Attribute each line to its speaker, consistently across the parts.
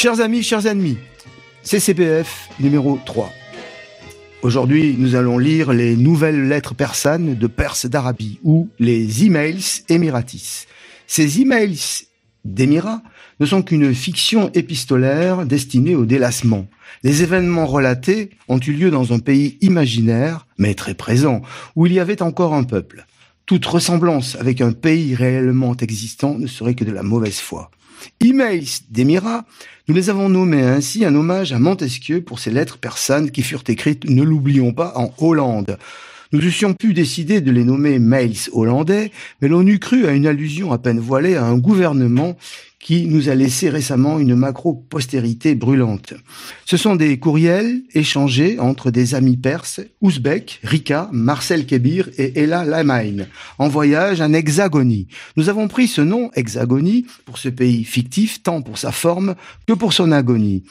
Speaker 1: Chers amis, chers ennemis, CCPF numéro 3. Aujourd'hui, nous allons lire les nouvelles lettres persanes de Perse d'Arabie ou les emails émiratis. Ces emails d'émirats ne sont qu'une fiction épistolaire destinée au délassement. Les événements relatés ont eu lieu dans un pays imaginaire, mais très présent, où il y avait encore un peuple. Toute ressemblance avec un pays réellement existant ne serait que de la mauvaise foi. Emails d'Émirats, nous les avons nommés ainsi un hommage à Montesquieu pour ces lettres persanes qui furent écrites, ne l'oublions pas, en Hollande. Nous eussions pu décider de les nommer mails hollandais, mais l'on eût cru à une allusion à peine voilée à un gouvernement qui nous a laissé récemment une macro-postérité brûlante. Ce sont des courriels échangés entre des amis perses, Ouzbek, Rika, Marcel Kebir et Ella Lamain, en voyage en Hexagonie. Nous avons pris ce nom, Hexagonie, pour ce pays fictif, tant pour sa forme que pour son agonie.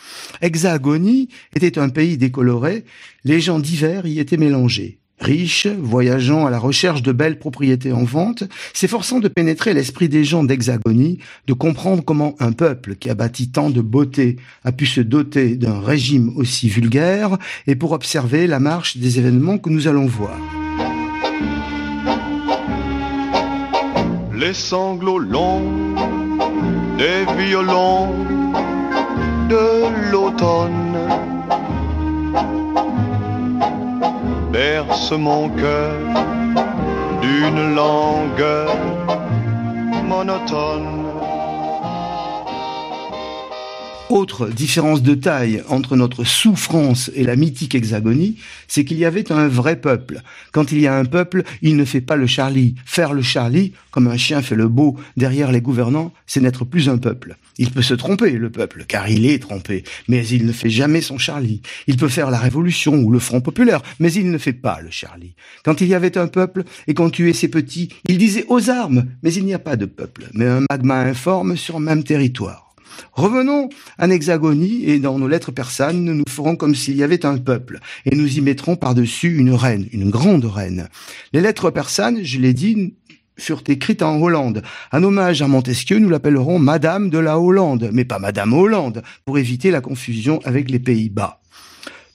Speaker 1: Hexagonie était un pays décoloré, les gens divers y étaient mélangés riche, voyageant à la recherche de belles propriétés en vente, s'efforçant de pénétrer l'esprit des gens d'Hexagonie, de comprendre comment un peuple qui a bâti tant de beauté a pu se doter d'un régime aussi vulgaire, et pour observer la marche des événements que nous allons voir.
Speaker 2: Les sanglots longs des violons de l'automne berce mon cœur d'une langueur monotone.
Speaker 1: Autre différence de taille entre notre souffrance et la mythique hexagonie, c'est qu'il y avait un vrai peuple. Quand il y a un peuple, il ne fait pas le Charlie. Faire le Charlie, comme un chien fait le beau derrière les gouvernants, c'est n'être plus un peuple. Il peut se tromper, le peuple, car il est trompé, mais il ne fait jamais son Charlie. Il peut faire la révolution ou le Front populaire, mais il ne fait pas le Charlie. Quand il y avait un peuple et qu'on tuait ses petits, il disait aux armes, mais il n'y a pas de peuple, mais un magma informe sur même territoire. Revenons en hexagonie et dans nos lettres persanes, nous ferons comme s'il y avait un peuple et nous y mettrons par-dessus une reine, une grande reine. Les lettres persanes, je l'ai dit, furent écrites en Hollande. Un hommage à Montesquieu, nous l'appellerons Madame de la Hollande, mais pas Madame Hollande, pour éviter la confusion avec les Pays-Bas.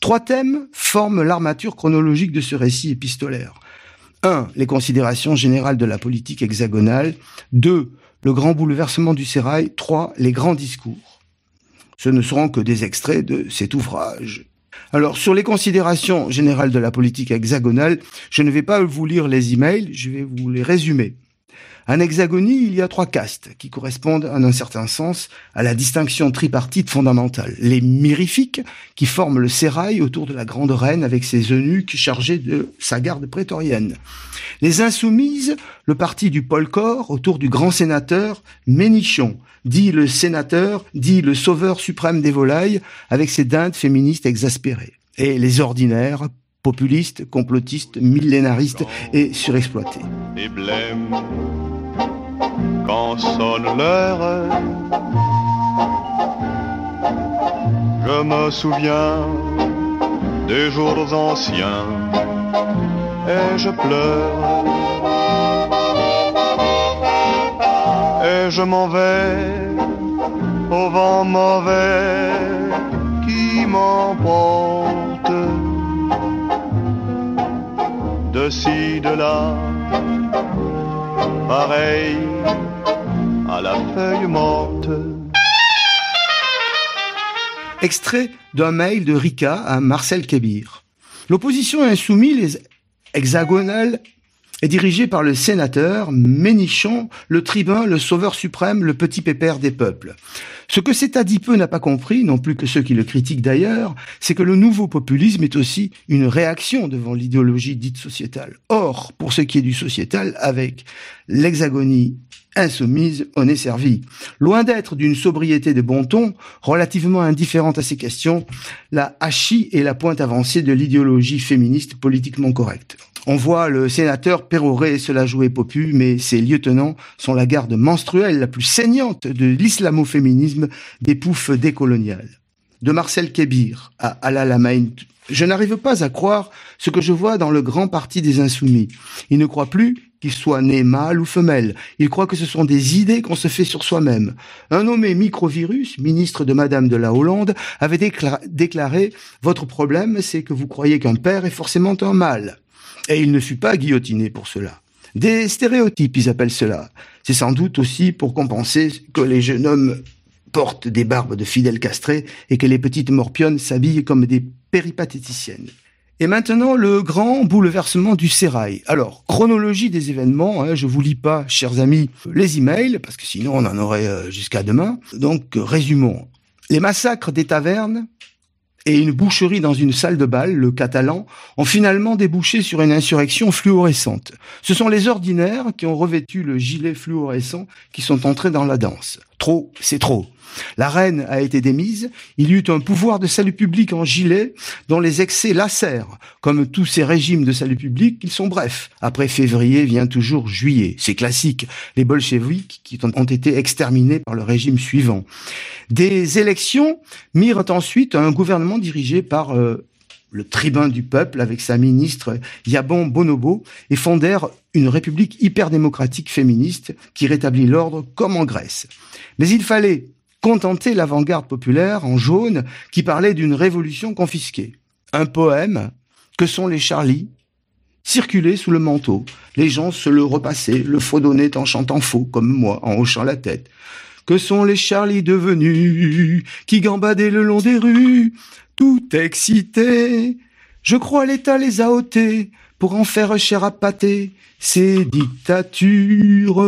Speaker 1: Trois thèmes forment l'armature chronologique de ce récit épistolaire. 1. Les considérations générales de la politique hexagonale. 2 le grand bouleversement du sérail, 3. Les grands discours. Ce ne seront que des extraits de cet ouvrage. Alors, sur les considérations générales de la politique hexagonale, je ne vais pas vous lire les emails, je vais vous les résumer. En hexagonie, il y a trois castes qui correspondent en un certain sens à la distinction tripartite fondamentale. Les mirifiques, qui forment le sérail autour de la grande reine avec ses eunuques chargés de sa garde prétorienne. Les insoumises, le parti du Polcor autour du grand sénateur Ménichon, dit le sénateur, dit le sauveur suprême des volailles, avec ses dindes féministes exaspérées. Et les ordinaires, populistes, complotistes, millénaristes et surexploités.
Speaker 2: Et blême, quand sonne l'heure, je me souviens des jours anciens et je pleure. Et je m'en vais au vent mauvais qui m'emporte de de là, pareil à la feuille morte.
Speaker 1: Extrait d'un mail de Rika à Marcel Kébir. L'opposition insoumise hexagonale est dirigée par le sénateur Ménichon, le tribun, le sauveur suprême, le petit pépère des peuples. Ce que cet adipeux n'a pas compris, non plus que ceux qui le critiquent d'ailleurs, c'est que le nouveau populisme est aussi une réaction devant l'idéologie dite sociétale. Or, pour ce qui est du sociétal, avec l'hexagonie insoumise, on est servi. Loin d'être d'une sobriété de bon ton, relativement indifférente à ces questions, la hachie est la pointe avancée de l'idéologie féministe politiquement correcte. On voit le sénateur pérorer cela jouer popu, mais ses lieutenants sont la garde menstruelle la plus saignante de l'islamo-féminisme des poufs décoloniales. de Marcel Kébir à Alalamain. Je n'arrive pas à croire ce que je vois dans le grand parti des insoumis. Il ne croit plus qu'il soit né mâle ou femelle. Il croit que ce sont des idées qu'on se fait sur soi-même. Un nommé microvirus, ministre de Madame de la Hollande, avait déclaré Votre problème, c'est que vous croyez qu'un père est forcément un mâle. Et il ne fut pas guillotiné pour cela. Des stéréotypes, ils appellent cela. C'est sans doute aussi pour compenser que les jeunes hommes portent des barbes de fidèles castrés et que les petites morpionnes s'habillent comme des péripatéticiennes. Et maintenant, le grand bouleversement du sérail. Alors, chronologie des événements, hein, je vous lis pas, chers amis, les emails, parce que sinon on en aurait euh, jusqu'à demain. Donc, résumons. Les massacres des tavernes et une boucherie dans une salle de bal, le Catalan, ont finalement débouché sur une insurrection fluorescente. Ce sont les ordinaires qui ont revêtu le gilet fluorescent qui sont entrés dans la danse. Trop, c'est trop. La reine a été démise, il y eut un pouvoir de salut public en gilet dont les excès lacèrent. Comme tous ces régimes de salut public, ils sont brefs. Après février vient toujours juillet. C'est classique. Les bolcheviks qui ont été exterminés par le régime suivant. Des élections mirent ensuite un gouvernement dirigé par euh, le tribun du peuple avec sa ministre Yabon Bonobo et fondèrent une république hyper démocratique féministe qui rétablit l'ordre comme en Grèce. Mais il fallait contenter l'avant-garde populaire en jaune qui parlait d'une révolution confisquée. Un poème, que sont les Charlies, circulait sous le manteau. Les gens se le repassaient, le fredonnaient en chantant faux, comme moi, en hochant la tête. Que sont les Charlies devenus, qui gambadaient le long des rues, tout excités? Je crois l'État les a ôtés, pour en faire cher à pâté, ces dictatures.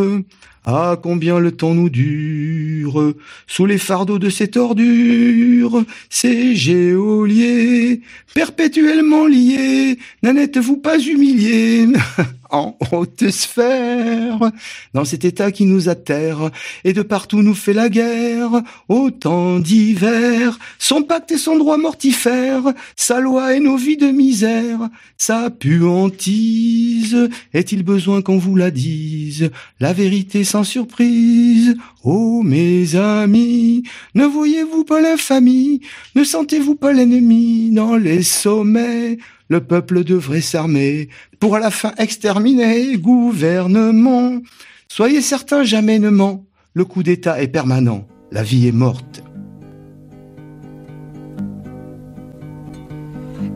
Speaker 1: Ah, combien le temps nous dure, sous les fardeaux de cette ordure, ces géoliers, perpétuellement liés, n'en vous pas humiliés en haute sphère, dans cet état qui nous atterre, et de partout nous fait la guerre, autant d'hiver, son pacte et son droit mortifère, sa loi et nos vies de misère, sa puantise, est-il besoin qu'on vous la dise, la vérité sans surprise, oh mes amis, ne voyez-vous pas l'infamie, ne sentez-vous pas l'ennemi dans les sommets, le peuple devrait s'armer pour à la fin exterminer gouvernement. Soyez certains jamais ne ment. Le coup d'État est permanent. La vie est morte.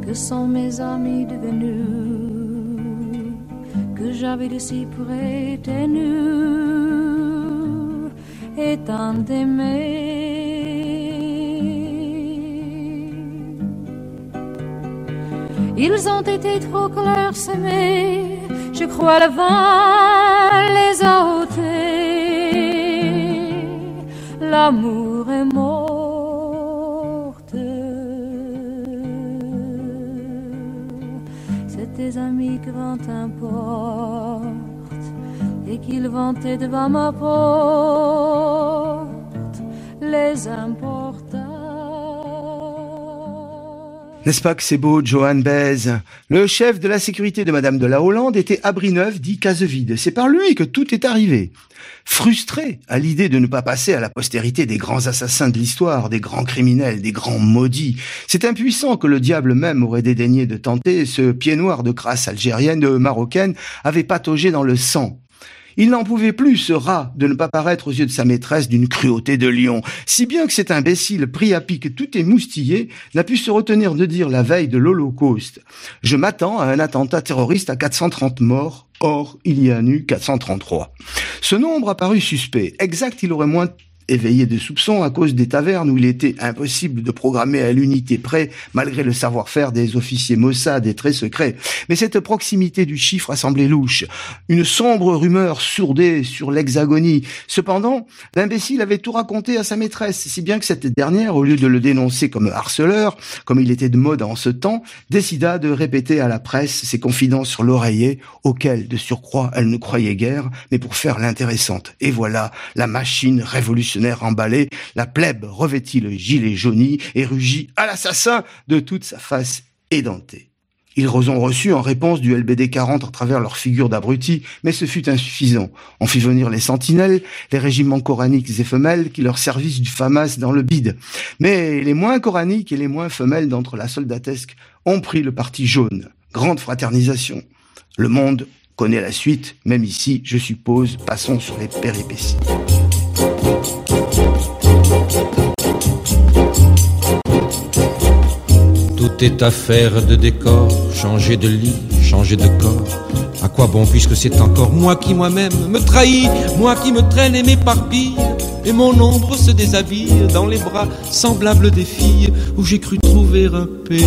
Speaker 3: Que sont mes amis devenus Que j'avais de si près et tant Ils ont été trop clairsemés, je crois le vent les a ôtés. L'amour est morte. Que vent importe et qu'ils vantaient devant ma porte. Les
Speaker 1: n'est-ce pas que c'est beau, Johan Bez Le chef de la sécurité de Madame de la Hollande était Abri-Neuf, dit Casevide. C'est par lui que tout est arrivé. Frustré à l'idée de ne pas passer à la postérité des grands assassins de l'histoire, des grands criminels, des grands maudits, c'est impuissant que le diable même aurait dédaigné de tenter ce pied noir de crasse algérienne, marocaine, avait pataugé dans le sang. Il n'en pouvait plus, ce rat, de ne pas paraître aux yeux de sa maîtresse d'une cruauté de lion, si bien que cet imbécile pris à pic tout émoustillé n'a pu se retenir de dire la veille de l'Holocauste. Je m'attends à un attentat terroriste à 430 morts Or, il y en a eu 433. Ce nombre a paru suspect. Exact, il aurait moins éveillé de soupçons à cause des tavernes où il était impossible de programmer à l'unité près, malgré le savoir-faire des officiers Mossad et très secrets. Mais cette proximité du chiffre a semblé louche. Une sombre rumeur sourdait sur l'hexagonie. Cependant, l'imbécile avait tout raconté à sa maîtresse, si bien que cette dernière, au lieu de le dénoncer comme harceleur, comme il était de mode en ce temps, décida de répéter à la presse ses confidences sur l'oreiller, auxquelles, de surcroît, elle ne croyait guère, mais pour faire l'intéressante. Et voilà, la machine révolutionnaire emballé, la plèbe revêtit le gilet jauni et rugit à l'assassin de toute sa face édentée. Ils ont reçu en réponse du LBD 40 à travers leur figure d'abrutis, mais ce fut insuffisant. On fit venir les sentinelles, les régiments coraniques et femelles qui leur servissent du FAMAS dans le bide. Mais les moins coraniques et les moins femelles d'entre la soldatesque ont pris le parti jaune. Grande fraternisation. Le monde connaît la suite, même ici, je suppose, passons sur les péripéties.
Speaker 4: Tout est affaire de décor, changer de lit, changer de corps. À quoi bon puisque c'est encore moi qui moi-même me trahis, moi qui me traîne et m'éparpille, et mon ombre se déshabille dans les bras semblables des filles où j'ai cru trouver un pays.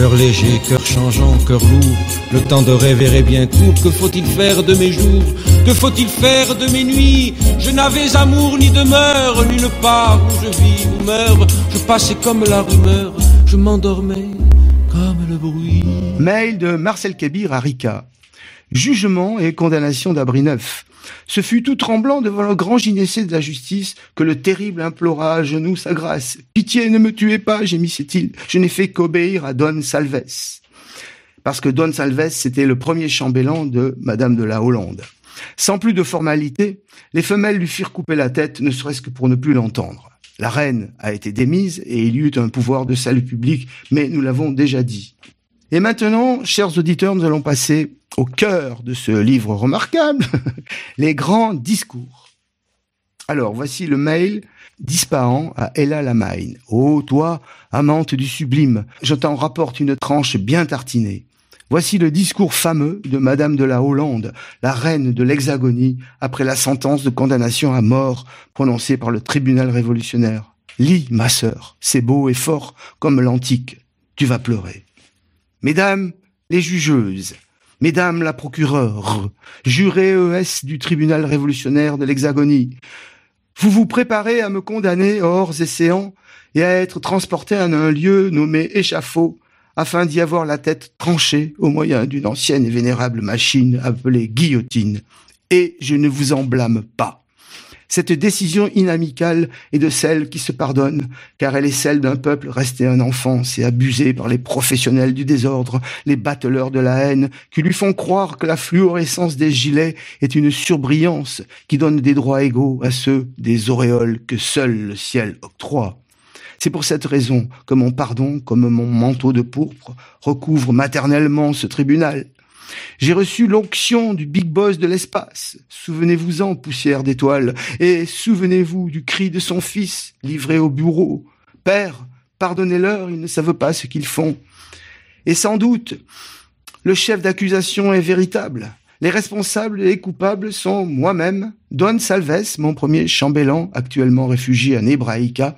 Speaker 4: Cœur léger, cœur changeant, cœur lourd, le temps de rêver est bien court. Que faut-il faire de mes jours? Que faut-il faire de mes nuits? Je n'avais amour ni demeure, nulle part où je vis ou meurs. Je passais comme la rumeur, je m'endormais comme le bruit.
Speaker 1: Mail de Marcel Kabir à Rika. Jugement et condamnation d'Abri Neuf. Ce fut tout tremblant devant le grand gynécée de la justice que le terrible implora à genoux sa grâce. Pitié, ne me tuez pas, gémissait-il. Je n'ai fait qu'obéir à Don Salves. Parce que Don Salves, c'était le premier chambellan de Madame de la Hollande. Sans plus de formalité, les femelles lui firent couper la tête, ne serait-ce que pour ne plus l'entendre. La reine a été démise et il y eut un pouvoir de salut public, mais nous l'avons déjà dit. Et maintenant, chers auditeurs, nous allons passer au cœur de ce livre remarquable, les grands discours. Alors, voici le mail d'Ispahan à Ella Lamaine. Ô toi, amante du sublime, je t'en rapporte une tranche bien tartinée. Voici le discours fameux de Madame de la Hollande, la reine de l'Hexagonie, après la sentence de condamnation à mort prononcée par le tribunal révolutionnaire. Lis, ma sœur, c'est beau et fort comme l'antique. Tu vas pleurer. Mesdames les jugeuses, Mesdames la procureure, juré ES du tribunal révolutionnaire de l'Hexagonie, vous vous préparez à me condamner hors et et à être transporté à un lieu nommé échafaud afin d'y avoir la tête tranchée au moyen d'une ancienne et vénérable machine appelée guillotine. Et je ne vous en blâme pas. Cette décision inamicale est de celle qui se pardonne, car elle est celle d'un peuple resté un enfant et abusé par les professionnels du désordre, les bateleurs de la haine, qui lui font croire que la fluorescence des gilets est une surbrillance qui donne des droits égaux à ceux des auréoles que seul le ciel octroie. C'est pour cette raison que mon pardon, comme mon manteau de pourpre, recouvre maternellement ce tribunal. J'ai reçu l'onction du big boss de l'espace. Souvenez-vous-en, poussière d'étoiles, et souvenez-vous du cri de son fils livré au bureau. Père, pardonnez-leur, ils ne savent pas ce qu'ils font. Et sans doute, le chef d'accusation est véritable. Les responsables et les coupables sont moi-même, Don Salves, mon premier chambellan, actuellement réfugié à Nebraïka,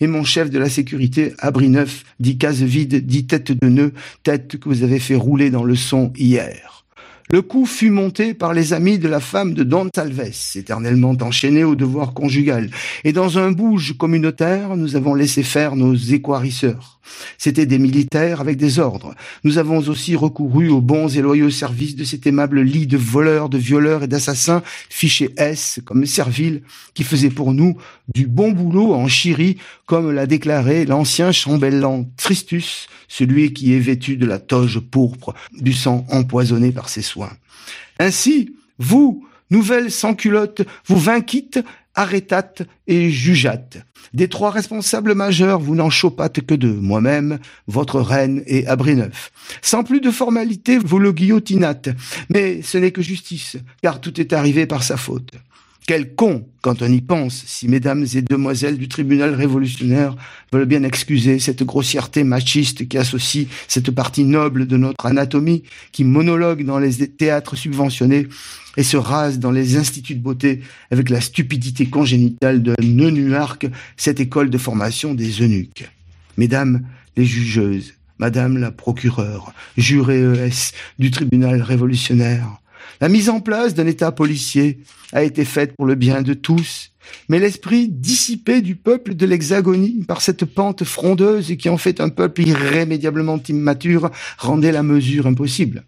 Speaker 1: et mon chef de la sécurité, Abri Neuf, dit case vide, dit tête de nœud, tête que vous avez fait rouler dans le son hier. Le coup fut monté par les amis de la femme de Don Talves, éternellement enchaînés au devoir conjugal. Et dans un bouge communautaire, nous avons laissé faire nos équarisseurs. C'étaient des militaires avec des ordres. Nous avons aussi recouru aux bons et loyaux services de cet aimable lit de voleurs, de violeurs et d'assassins, fichés S comme servile, qui faisait pour nous du bon boulot en chiri, comme l'a déclaré l'ancien chambellan Tristus, celui qui est vêtu de la toge pourpre, du sang empoisonné par ses soins. Ainsi, vous, nouvelles sans-culottes, vous vainquîtes, arrêtâtes et jugeâtes. Des trois responsables majeurs, vous n'en chopâtes que deux, moi-même, votre reine et Abrineuf. Sans plus de formalité, vous le guillotinâtes. Mais ce n'est que justice, car tout est arrivé par sa faute. Quel con, quand on y pense, si mesdames et demoiselles du tribunal révolutionnaire veulent bien excuser cette grossièreté machiste qui associe cette partie noble de notre anatomie, qui monologue dans les théâtres subventionnés et se rase dans les instituts de beauté avec la stupidité congénitale d'un eunuarque, cette école de formation des eunuques. Mesdames les jugeuses, Madame la procureure, jurée ES du tribunal révolutionnaire, la mise en place d'un État policier a été faite pour le bien de tous, mais l'esprit dissipé du peuple de l'Hexagonie par cette pente frondeuse qui en fait un peuple irrémédiablement immature rendait la mesure impossible.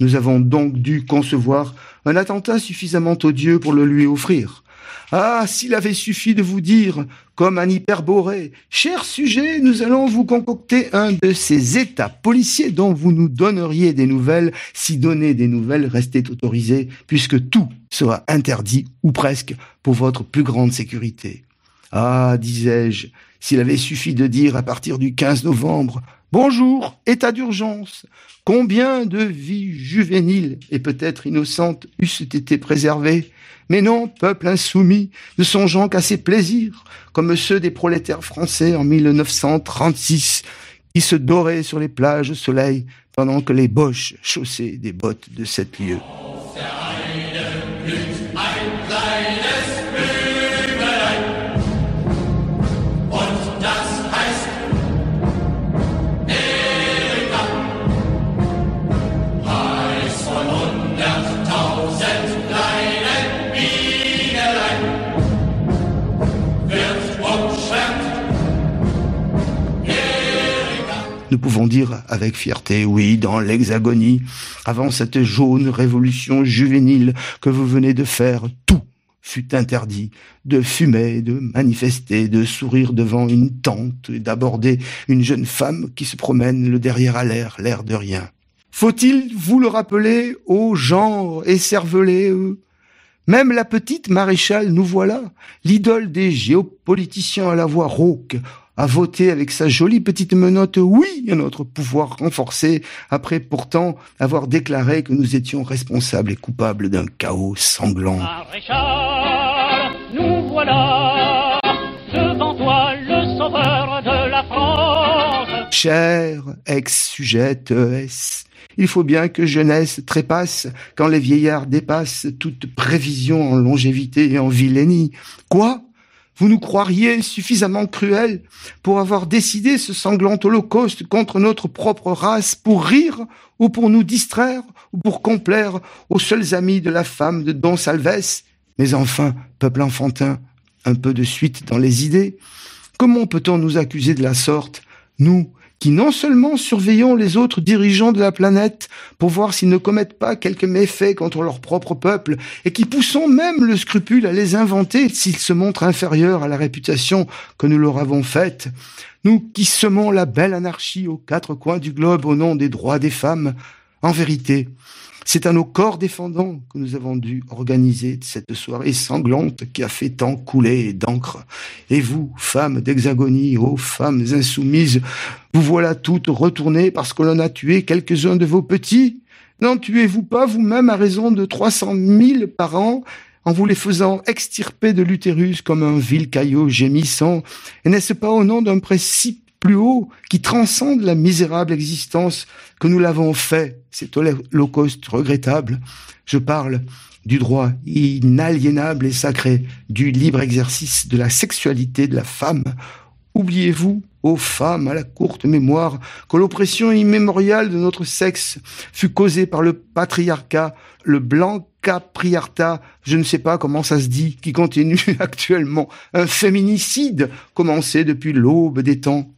Speaker 1: Nous avons donc dû concevoir un attentat suffisamment odieux pour le lui offrir. Ah, s'il avait suffi de vous dire, comme un hyperboré, cher sujet, nous allons vous concocter un de ces états policiers dont vous nous donneriez des nouvelles si donner des nouvelles restait autorisé, puisque tout sera interdit, ou presque, pour votre plus grande sécurité. Ah, disais-je, s'il avait suffi de dire à partir du 15 novembre, Bonjour, état d'urgence. Combien de vies juvéniles et peut-être innocentes eussent été préservées? Mais non, peuple insoumis, ne songeant qu'à ses plaisirs, comme ceux des prolétaires français en 1936, qui se doraient sur les plages au soleil pendant que les boches chaussaient des bottes de sept lieues. Nous pouvons dire avec fierté, oui, dans l'hexagonie, avant cette jaune révolution juvénile que vous venez de faire, tout fut interdit, de fumer, de manifester, de sourire devant une tente d'aborder une jeune femme qui se promène le derrière à l'air, l'air de rien. Faut-il vous le rappeler, ô gens écervelés, eux même la petite maréchale, nous voilà, l'idole des géopoliticiens à la voix rauque, a voté avec sa jolie petite menotte oui à notre pouvoir renforcé, après pourtant avoir déclaré que nous étions responsables et coupables d'un chaos sanglant. nous voilà devant toi le sauveur de la France. Cher ex-sujette ES, il faut bien que jeunesse trépasse quand les vieillards dépassent toute prévision en longévité et en vilainie. Quoi? Vous nous croiriez suffisamment cruels pour avoir décidé ce sanglant holocauste contre notre propre race pour rire ou pour nous distraire ou pour complaire aux seuls amis de la femme de Don Salves Mais enfin, peuple enfantin, un peu de suite dans les idées. Comment peut-on nous accuser de la sorte, nous qui non seulement surveillons les autres dirigeants de la planète pour voir s'ils ne commettent pas quelques méfaits contre leur propre peuple, et qui poussons même le scrupule à les inventer s'ils se montrent inférieurs à la réputation que nous leur avons faite, nous qui semons la belle anarchie aux quatre coins du globe au nom des droits des femmes, en vérité, c'est à nos corps défendants que nous avons dû organiser cette soirée sanglante qui a fait tant couler d'encre. Et vous, femmes d'hexagonie, ô femmes insoumises, vous voilà toutes retournées parce que l'on a tué quelques-uns de vos petits N'en tuez-vous pas vous-même à raison de trois cent mille par an en vous les faisant extirper de l'utérus comme un vil caillot gémissant Et n'est-ce pas au nom d'un principe plus haut, qui transcende la misérable existence que nous l'avons fait, cet holocauste regrettable. Je parle du droit inaliénable et sacré du libre exercice de la sexualité de la femme. Oubliez-vous, ô femmes à la courte mémoire, que l'oppression immémoriale de notre sexe fut causée par le patriarcat, le blanc capriartat, je ne sais pas comment ça se dit, qui continue actuellement, un féminicide commencé depuis l'aube des temps.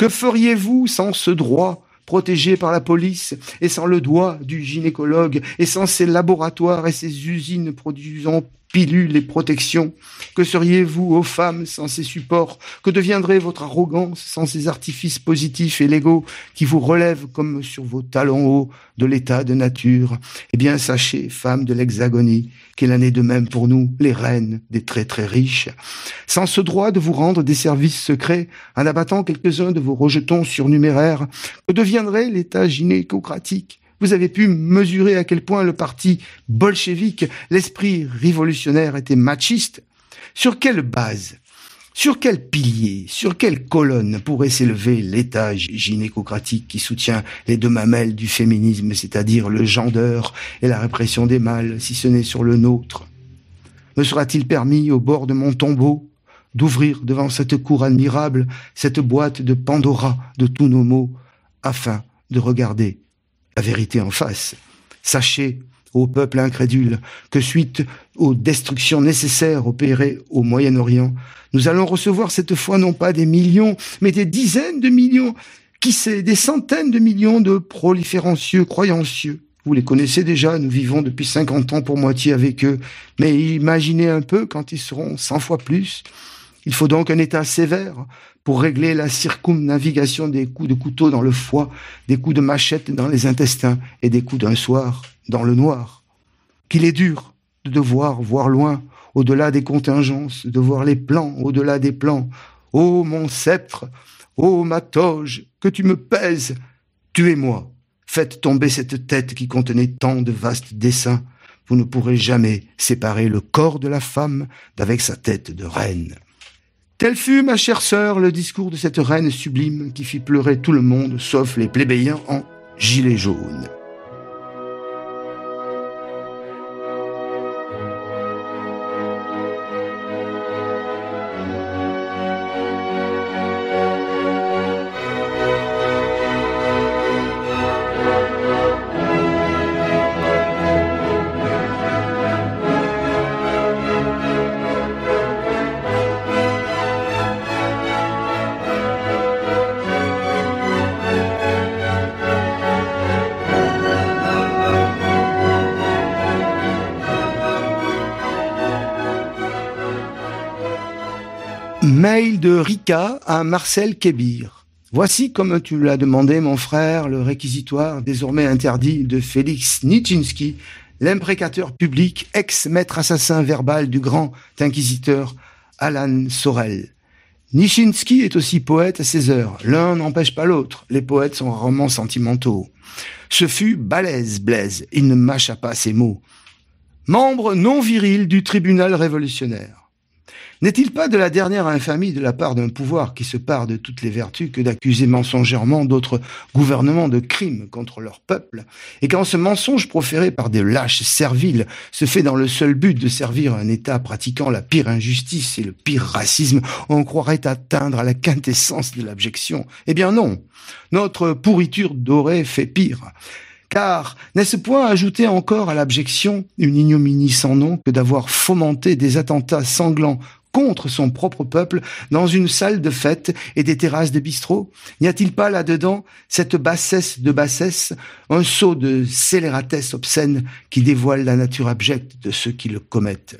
Speaker 1: Que feriez-vous sans ce droit protégé par la police et sans le doigt du gynécologue et sans ces laboratoires et ces usines produisant pilules et protections. Que seriez-vous aux femmes sans ces supports? Que deviendrait votre arrogance sans ces artifices positifs et légaux qui vous relèvent comme sur vos talons hauts de l'état de nature? Eh bien, sachez, femmes de l'hexagonie, qu'il en est de même pour nous, les reines des très très riches. Sans ce droit de vous rendre des services secrets en abattant quelques-uns de vos rejetons surnuméraires, que deviendrait l'état gynécocratique? Vous avez pu mesurer à quel point le parti bolchevique, l'esprit révolutionnaire était machiste. Sur quelle base sur quel pilier, sur quelle colonne pourrait s'élever l'État gynécocratique qui soutient les deux mamelles du féminisme, c'est-à-dire le gendeur et la répression des mâles, si ce n'est sur le nôtre? Me sera-t-il permis, au bord de mon tombeau, d'ouvrir devant cette cour admirable cette boîte de Pandora de tous nos maux, afin de regarder la vérité en face. Sachez, ô peuple incrédule, que suite aux destructions nécessaires opérées au Moyen-Orient, nous allons recevoir cette fois non pas des millions, mais des dizaines de millions, qui sait, des centaines de millions de proliférancieux croyancieux, Vous les connaissez déjà, nous vivons depuis 50 ans pour moitié avec eux, mais imaginez un peu quand ils seront 100 fois plus. Il faut donc un état sévère pour régler la circumnavigation des coups de couteau dans le foie, des coups de machette dans les intestins et des coups d'un soir dans le noir. Qu'il est dur de devoir voir loin, au-delà des contingences, de voir les plans au-delà des plans. Ô mon sceptre, ô ma toge, que tu me pèses, tuez-moi, faites tomber cette tête qui contenait tant de vastes desseins. Vous ne pourrez jamais séparer le corps de la femme d'avec sa tête de reine. Tel fut, ma chère sœur, le discours de cette reine sublime qui fit pleurer tout le monde, sauf les plébéiens en gilets jaunes. Mail de Rika à Marcel Kébir. Voici, comme tu l'as demandé, mon frère, le réquisitoire désormais interdit de Félix Nitschinski, l'imprécateur public, ex-maître assassin verbal du grand inquisiteur Alan Sorel. Nijinsky est aussi poète à ses heures. L'un n'empêche pas l'autre. Les poètes sont rarement sentimentaux. Ce fut balèze, Blaise. Il ne mâcha pas ses mots. Membre non viril du tribunal révolutionnaire. N'est-il pas de la dernière infamie de la part d'un pouvoir qui se part de toutes les vertus que d'accuser mensongèrement d'autres gouvernements de crimes contre leur peuple, et quand ce mensonge proféré par des lâches serviles se fait dans le seul but de servir un État pratiquant la pire injustice et le pire racisme, on croirait atteindre à la quintessence de l'abjection? Eh bien non, notre pourriture dorée fait pire. Car n'est-ce point ajouter encore à l'abjection une ignominie sans nom que d'avoir fomenté des attentats sanglants contre son propre peuple dans une salle de fête et des terrasses de bistrot? N'y a-t-il pas là-dedans cette bassesse de bassesse, un saut de scélératesse obscène qui dévoile la nature abjecte de ceux qui le commettent?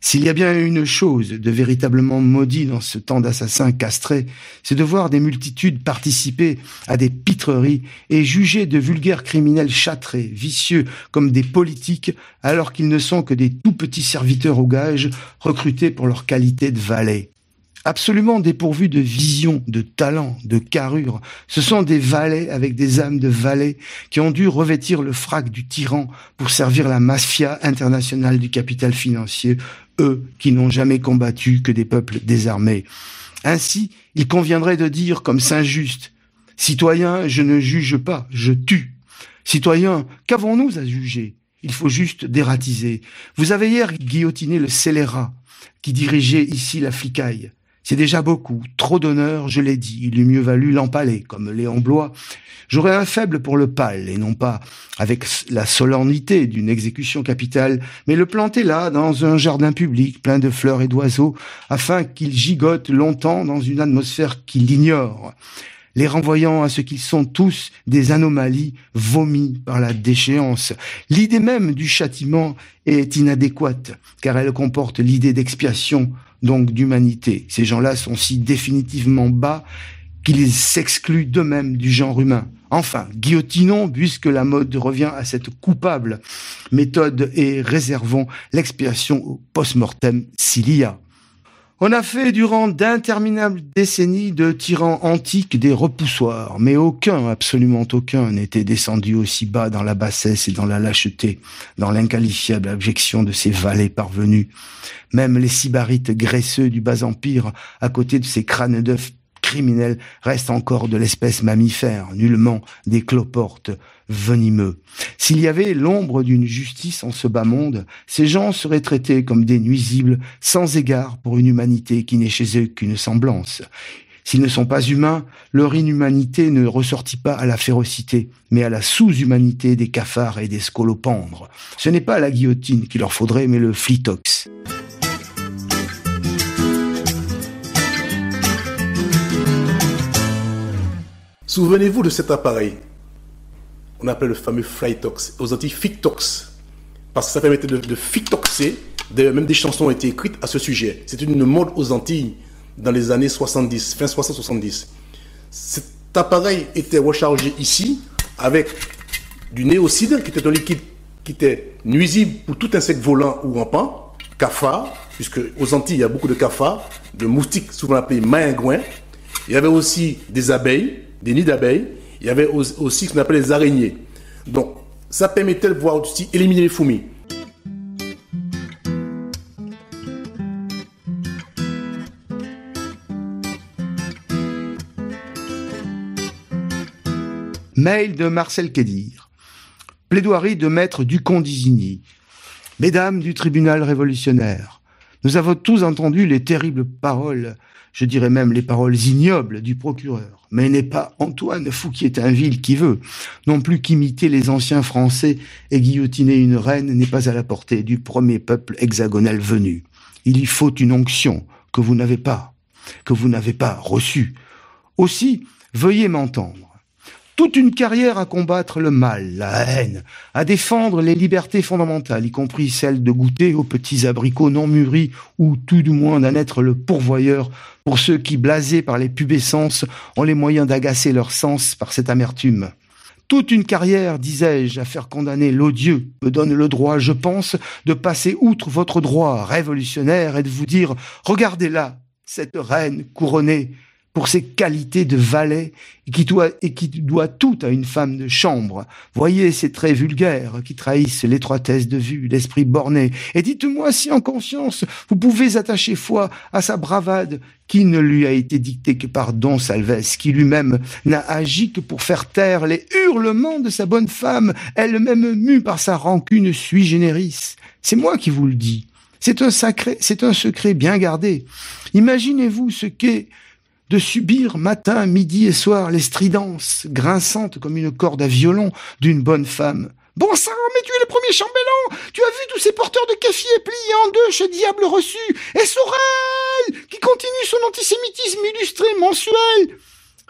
Speaker 1: S'il y a bien une chose de véritablement maudit dans ce temps d'assassins castrés, c'est de voir des multitudes participer à des pitreries et juger de vulgaires criminels châtrés, vicieux comme des politiques, alors qu'ils ne sont que des tout petits serviteurs au gage recrutés pour leur qualité de valets absolument dépourvus de vision, de talent, de carrure. Ce sont des valets avec des âmes de valets qui ont dû revêtir le frac du tyran pour servir la mafia internationale du capital financier, eux qui n'ont jamais combattu que des peuples désarmés. Ainsi, il conviendrait de dire comme Saint-Just, Citoyens, je ne juge pas, je tue. Citoyens, qu'avons-nous à juger? Il faut juste dératiser. Vous avez hier guillotiné le scélérat qui dirigeait ici la flicaille. C'est déjà beaucoup, trop d'honneur, je l'ai dit, il eût mieux valu l'empaler, comme Léon Blois. J'aurais un faible pour le pal, et non pas avec la solennité d'une exécution capitale, mais le planter là, dans un jardin public, plein de fleurs et d'oiseaux, afin qu'il gigote longtemps dans une atmosphère qui l'ignore les renvoyant à ce qu'ils sont tous des anomalies vomies par la déchéance. L'idée même du châtiment est inadéquate, car elle comporte l'idée d'expiation donc d'humanité. Ces gens-là sont si définitivement bas qu'ils s'excluent d'eux-mêmes du genre humain. Enfin, guillotinons, puisque la mode revient à cette coupable méthode et réservons l'expiation au post-mortem s'il y a. On a fait durant d'interminables décennies de tyrans antiques des repoussoirs, mais aucun, absolument aucun, n'était descendu aussi bas dans la bassesse et dans la lâcheté, dans l'inqualifiable abjection de ces valets parvenus. Même les sybarites graisseux du bas empire, à côté de ces crânes d'œufs criminels, restent encore de l'espèce mammifère, nullement des cloportes venimeux. S'il y avait l'ombre d'une justice en ce bas monde, ces gens seraient traités comme des nuisibles, sans égard pour une humanité qui n'est chez eux qu'une semblance. S'ils ne sont pas humains, leur inhumanité ne ressortit pas à la férocité, mais à la sous-humanité des cafards et des scolopendres. Ce n'est pas la guillotine qu'il leur faudrait, mais le flitox.
Speaker 5: Souvenez-vous de cet appareil on appelait le fameux Flytox, aux Antilles Fictox, parce que ça permettait de, de fictoxer. Même des chansons ont été écrites à ce sujet. C'est une mode aux Antilles dans les années 70, fin 60-70. Cet appareil était rechargé ici avec du néocide, qui était un liquide qui était nuisible pour tout insecte volant ou rampant, cafard, puisque aux Antilles, il y a beaucoup de cafards, de moustiques souvent appelés maingouins. Il y avait aussi des abeilles, des nids d'abeilles. Il y avait aussi ce qu'on appelle les araignées. Donc, ça permettait de pouvoir aussi éliminer les fourmis.
Speaker 1: Mail de Marcel Kédir. Plaidoirie de maître Ducon d'Isigny. Mesdames du tribunal révolutionnaire, nous avons tous entendu les terribles paroles, je dirais même les paroles ignobles du procureur. Mais n'est pas Antoine Fouquier-Tinville qui veut. Non plus qu'imiter les anciens Français et guillotiner une reine n'est pas à la portée du premier peuple hexagonal venu. Il y faut une onction que vous n'avez pas, que vous n'avez pas reçue. Aussi, veuillez m'entendre toute une carrière à combattre le mal, la haine, à défendre les libertés fondamentales, y compris celle de goûter aux petits abricots non mûris, ou tout du moins d'en être le pourvoyeur pour ceux qui, blasés par les pubescences, ont les moyens d'agacer leur sens par cette amertume. Toute une carrière, disais-je, à faire condamner l'odieux me donne le droit, je pense, de passer outre votre droit révolutionnaire et de vous dire, regardez là, cette reine couronnée, pour ses qualités de valet et qui, doit, et qui doit tout à une femme de chambre. Voyez ces traits vulgaires qui trahissent l'étroitesse de vue, l'esprit borné. Et dites-moi si en conscience vous pouvez attacher foi à sa bravade qui ne lui a été dictée que par Don Salves, qui lui-même n'a agi que pour faire taire les hurlements de sa bonne femme, elle-même mue par sa rancune sui generis. C'est moi qui vous le dis. C'est un sacré, c'est un secret bien gardé. Imaginez-vous ce qu'est de subir matin, midi et soir les stridences grinçantes comme une corde à violon d'une bonne femme. Bon sang, mais tu es le premier chambellan Tu as vu tous ces porteurs de café pliés en deux chez Diable Reçu Et Sorel Qui continue son antisémitisme illustré mensuel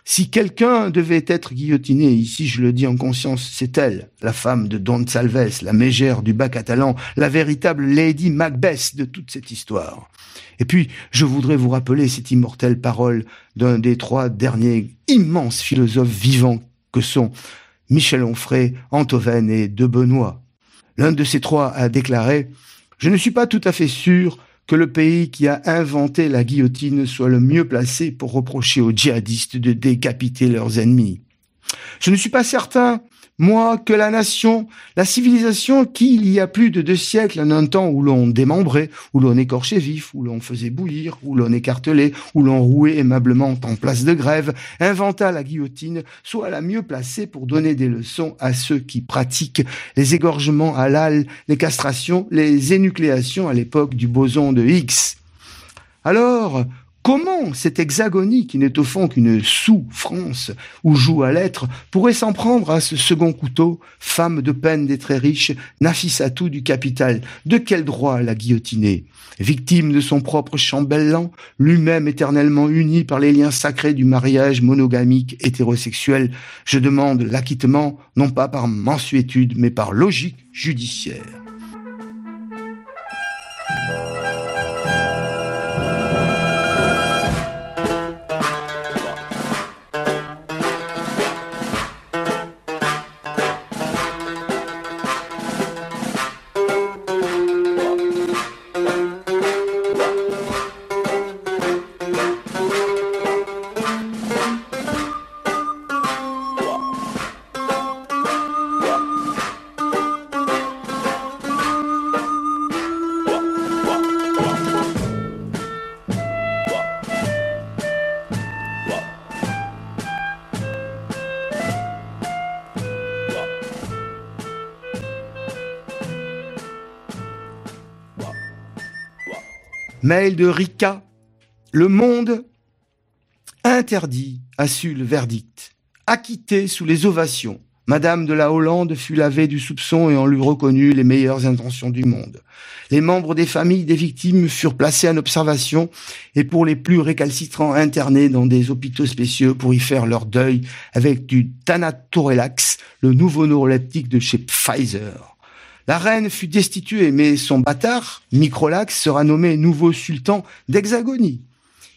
Speaker 1: si quelqu'un devait être guillotiné, ici je le dis en conscience, c'est elle, la femme de Don Salves, la mégère du bas catalan, la véritable Lady Macbeth de toute cette histoire. Et puis, je voudrais vous rappeler cette immortelle parole d'un des trois derniers immenses philosophes vivants que sont Michel Onfray, Antoven et De Benoît. L'un de ces trois a déclaré Je ne suis pas tout à fait sûr que le pays qui a inventé la guillotine soit le mieux placé pour reprocher aux djihadistes de décapiter leurs ennemis. Je ne suis pas certain moi, que la nation, la civilisation qui, il y a plus de deux siècles, en un temps où l'on démembrait, où l'on écorchait vif, où l'on faisait bouillir, où l'on écartelait, où l'on rouait aimablement en place de grève, inventa la guillotine, soit la mieux placée pour donner des leçons à ceux qui pratiquent les égorgements à l'al, les castrations, les énucléations à l'époque du boson de Higgs. Alors, Comment cette hexagonie, qui n'est au fond qu'une sous-France où joue à l'être, pourrait s'en prendre à ce second couteau, femme de peine des très riches, Nafissatou du capital De quel droit la guillotiner Victime de son propre chambellan, lui-même éternellement uni par les liens sacrés du mariage monogamique hétérosexuel, je demande l'acquittement non pas par mensuétude, mais par logique judiciaire. Mail de Rika. Le monde interdit a su le verdict. Acquitté sous les ovations. Madame de la Hollande fut lavée du soupçon et on lui reconnut les meilleures intentions du monde. Les membres des familles des victimes furent placés en observation et pour les plus récalcitrants internés dans des hôpitaux spéciaux pour y faire leur deuil avec du Tanatorelax, le nouveau neuroleptique de chez Pfizer. La reine fut destituée, mais son bâtard, Microlax, sera nommé nouveau sultan d'Hexagonie.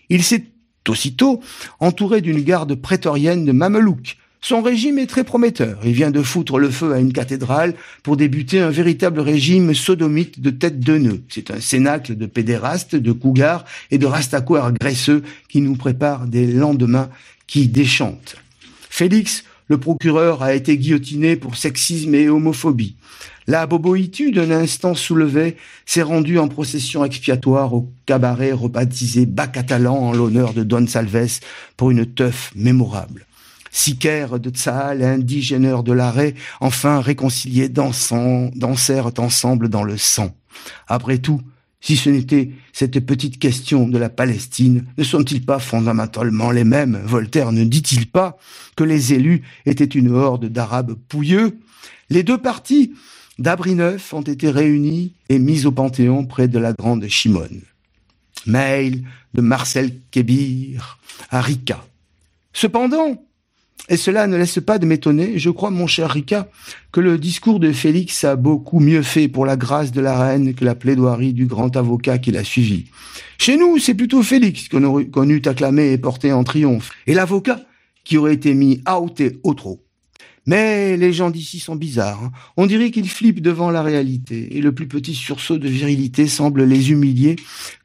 Speaker 1: Il s'est aussitôt entouré d'une garde prétorienne de mamelouks, son régime est très prometteur. Il vient de foutre le feu à une cathédrale pour débuter un véritable régime sodomite de tête de nœud. C'est un cénacle de pédérastes, de cougars et de rastaquoires graisseux qui nous prépare des lendemains qui déchantent. Félix, le procureur, a été guillotiné pour sexisme et homophobie. La boboïtude, un instant soulevée, s'est rendue en procession expiatoire au cabaret rebaptisé Bas-Catalan en l'honneur de Don Salves pour une teuf mémorable sicaires de Tsahal, indigéneurs de l'arrêt, enfin réconciliés dansant, dansèrent ensemble dans le sang. Après tout, si ce n'était cette petite question de la Palestine, ne sont-ils pas fondamentalement les mêmes? Voltaire ne dit-il pas que les élus étaient une horde d'Arabes pouilleux? Les deux parties d'Abri Neuf ont été réunies et mises au Panthéon près de la grande Chimone. Mail de Marcel Kébir à Rika. Cependant, et cela ne laisse pas de m'étonner, je crois, mon cher Rika, que le discours de Félix a beaucoup mieux fait pour la grâce de la reine que la plaidoirie du grand avocat qui l'a suivi. Chez nous, c'est plutôt Félix qu'on eût acclamé et porté en triomphe, et l'avocat qui aurait été mis out et au trop. Mais les gens d'ici sont bizarres. Hein. On dirait qu'ils flippent devant la réalité, et le plus petit sursaut de virilité semble les humilier,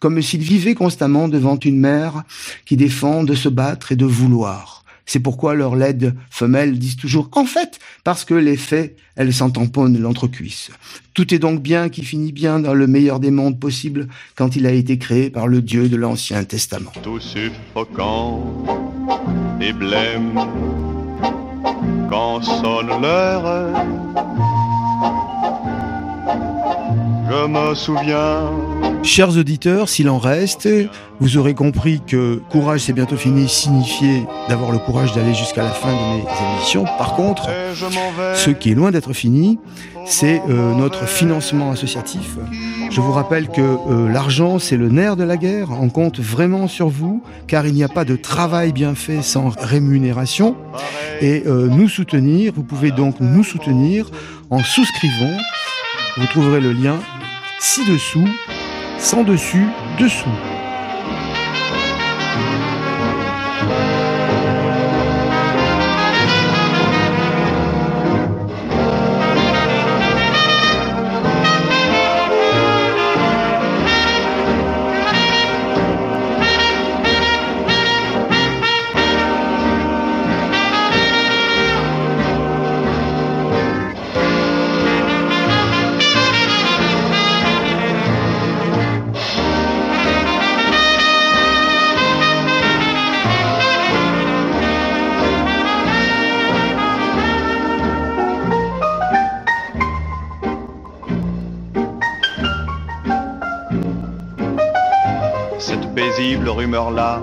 Speaker 1: comme s'ils vivaient constamment devant une mère qui défend de se battre et de vouloir. C'est pourquoi leurs laides femelles disent toujours en fait, parce que les faits, elles s'en tamponnent l'entrecuisse. Tout est donc bien qui finit bien dans le meilleur des mondes possibles quand il a été créé par le Dieu de l'Ancien Testament.
Speaker 2: Tout suffocant et blême quand sonne l'heure. Je me souviens
Speaker 1: Chers auditeurs, s'il en reste, vous aurez compris que courage c'est bientôt fini signifiait d'avoir le courage d'aller jusqu'à la fin de mes émissions. Par contre, ce qui est loin d'être fini, c'est euh, notre financement associatif. Je vous rappelle que euh, l'argent, c'est le nerf de la guerre. On compte vraiment sur vous, car il n'y a pas de travail bien fait sans rémunération. Et euh, nous soutenir, vous pouvez donc nous soutenir en souscrivant. Vous trouverez le lien ci-dessous sans dessus, dessous.
Speaker 2: Rumeur-là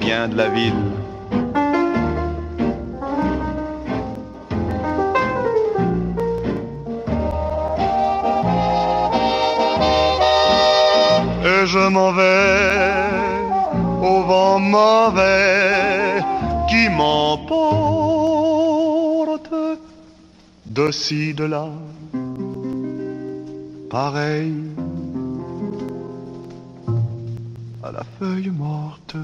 Speaker 2: vient de la ville. Et je m'en vais au vent mauvais qui m'emporte de ci, de là. Pareil feuille morte.